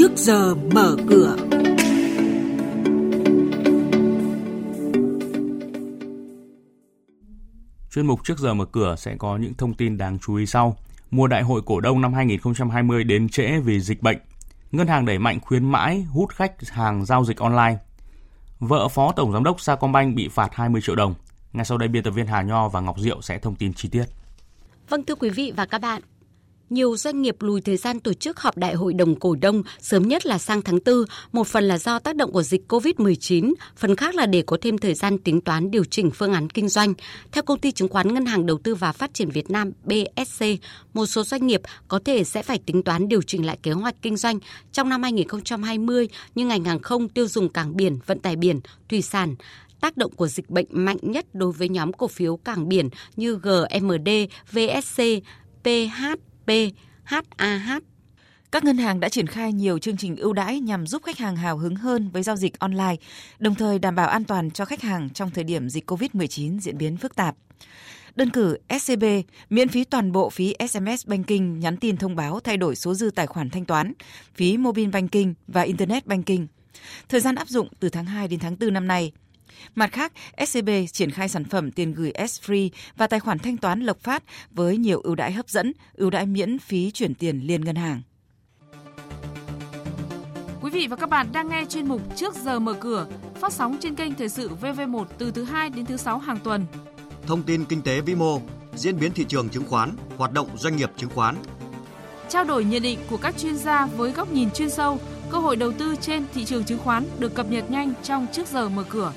trước giờ mở cửa. Chuyên mục trước giờ mở cửa sẽ có những thông tin đáng chú ý sau. Mùa đại hội cổ đông năm 2020 đến trễ vì dịch bệnh. Ngân hàng đẩy mạnh khuyến mãi hút khách hàng giao dịch online. Vợ phó tổng giám đốc Sacombank bị phạt 20 triệu đồng. Ngay sau đây biên tập viên Hà Nho và Ngọc Diệu sẽ thông tin chi tiết. Vâng thưa quý vị và các bạn, nhiều doanh nghiệp lùi thời gian tổ chức họp đại hội đồng cổ đông sớm nhất là sang tháng 4, một phần là do tác động của dịch COVID-19, phần khác là để có thêm thời gian tính toán điều chỉnh phương án kinh doanh. Theo công ty chứng khoán Ngân hàng Đầu tư và Phát triển Việt Nam BSC, một số doanh nghiệp có thể sẽ phải tính toán điều chỉnh lại kế hoạch kinh doanh trong năm 2020 như ngành hàng không, tiêu dùng cảng biển, vận tải biển, thủy sản, tác động của dịch bệnh mạnh nhất đối với nhóm cổ phiếu cảng biển như GMD, VSC, PH. HAH. Các ngân hàng đã triển khai nhiều chương trình ưu đãi nhằm giúp khách hàng hào hứng hơn với giao dịch online, đồng thời đảm bảo an toàn cho khách hàng trong thời điểm dịch COVID-19 diễn biến phức tạp. Đơn cử SCB miễn phí toàn bộ phí SMS banking nhắn tin thông báo thay đổi số dư tài khoản thanh toán, phí mobile banking và internet banking. Thời gian áp dụng từ tháng 2 đến tháng 4 năm nay. Mặt khác, SCB triển khai sản phẩm tiền gửi S-Free và tài khoản thanh toán Lộc Phát với nhiều ưu đãi hấp dẫn, ưu đãi miễn phí chuyển tiền liên ngân hàng. Quý vị và các bạn đang nghe chuyên mục Trước giờ mở cửa, phát sóng trên kênh Thời sự VV1 từ thứ 2 đến thứ 6 hàng tuần. Thông tin kinh tế vĩ mô, diễn biến thị trường chứng khoán, hoạt động doanh nghiệp chứng khoán. Trao đổi nhận định của các chuyên gia với góc nhìn chuyên sâu, cơ hội đầu tư trên thị trường chứng khoán được cập nhật nhanh trong Trước giờ mở cửa.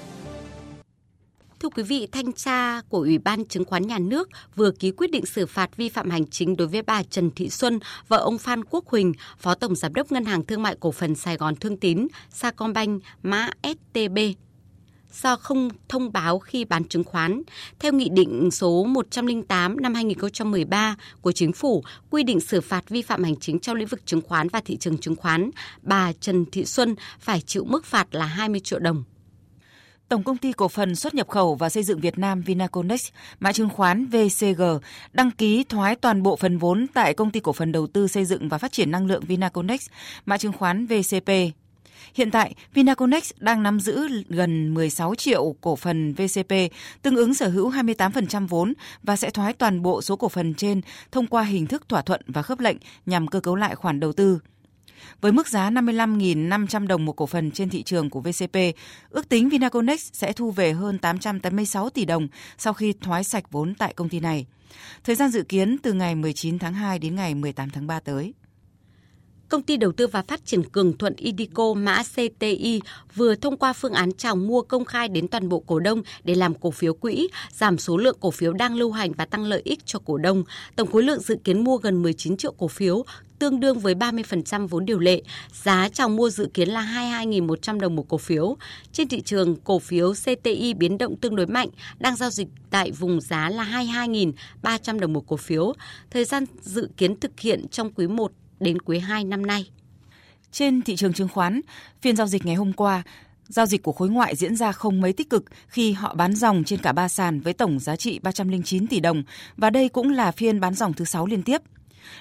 Thưa quý vị, thanh tra của Ủy ban Chứng khoán Nhà nước vừa ký quyết định xử phạt vi phạm hành chính đối với bà Trần Thị Xuân và ông Phan Quốc Huỳnh, Phó Tổng Giám đốc Ngân hàng Thương mại Cổ phần Sài Gòn Thương Tín, Sacombank, mã STB do không thông báo khi bán chứng khoán. Theo Nghị định số 108 năm 2013 của Chính phủ quy định xử phạt vi phạm hành chính trong lĩnh vực chứng khoán và thị trường chứng khoán, bà Trần Thị Xuân phải chịu mức phạt là 20 triệu đồng. Tổng công ty cổ phần xuất nhập khẩu và xây dựng Việt Nam Vinaconex, mã chứng khoán VCG, đăng ký thoái toàn bộ phần vốn tại công ty cổ phần đầu tư xây dựng và phát triển năng lượng Vinaconex, mã chứng khoán VCP. Hiện tại, Vinaconex đang nắm giữ gần 16 triệu cổ phần VCP, tương ứng sở hữu 28% vốn và sẽ thoái toàn bộ số cổ phần trên thông qua hình thức thỏa thuận và khớp lệnh nhằm cơ cấu lại khoản đầu tư. Với mức giá 55.500 đồng một cổ phần trên thị trường của VCP, ước tính Vinaconex sẽ thu về hơn 886 tỷ đồng sau khi thoái sạch vốn tại công ty này. Thời gian dự kiến từ ngày 19 tháng 2 đến ngày 18 tháng 3 tới. Công ty đầu tư và phát triển Cường Thuận Idico mã CTI vừa thông qua phương án chào mua công khai đến toàn bộ cổ đông để làm cổ phiếu quỹ, giảm số lượng cổ phiếu đang lưu hành và tăng lợi ích cho cổ đông. Tổng khối lượng dự kiến mua gần 19 triệu cổ phiếu, tương đương với 30% vốn điều lệ. Giá chào mua dự kiến là 22.100 đồng một cổ phiếu. Trên thị trường, cổ phiếu CTI biến động tương đối mạnh, đang giao dịch tại vùng giá là 22.300 đồng một cổ phiếu. Thời gian dự kiến thực hiện trong quý 1 đến quý 2 năm nay. Trên thị trường chứng khoán, phiên giao dịch ngày hôm qua, Giao dịch của khối ngoại diễn ra không mấy tích cực khi họ bán dòng trên cả ba sàn với tổng giá trị 309 tỷ đồng và đây cũng là phiên bán dòng thứ 6 liên tiếp.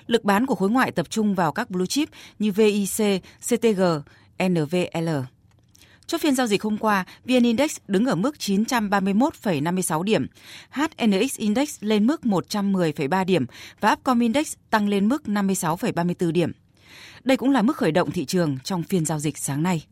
Lực bán của khối ngoại tập trung vào các blue chip như VIC, CTG, NVL. Chốt phiên giao dịch hôm qua, VN Index đứng ở mức 931,56 điểm, HNX Index lên mức 110,3 điểm và Upcom Index tăng lên mức 56,34 điểm. Đây cũng là mức khởi động thị trường trong phiên giao dịch sáng nay.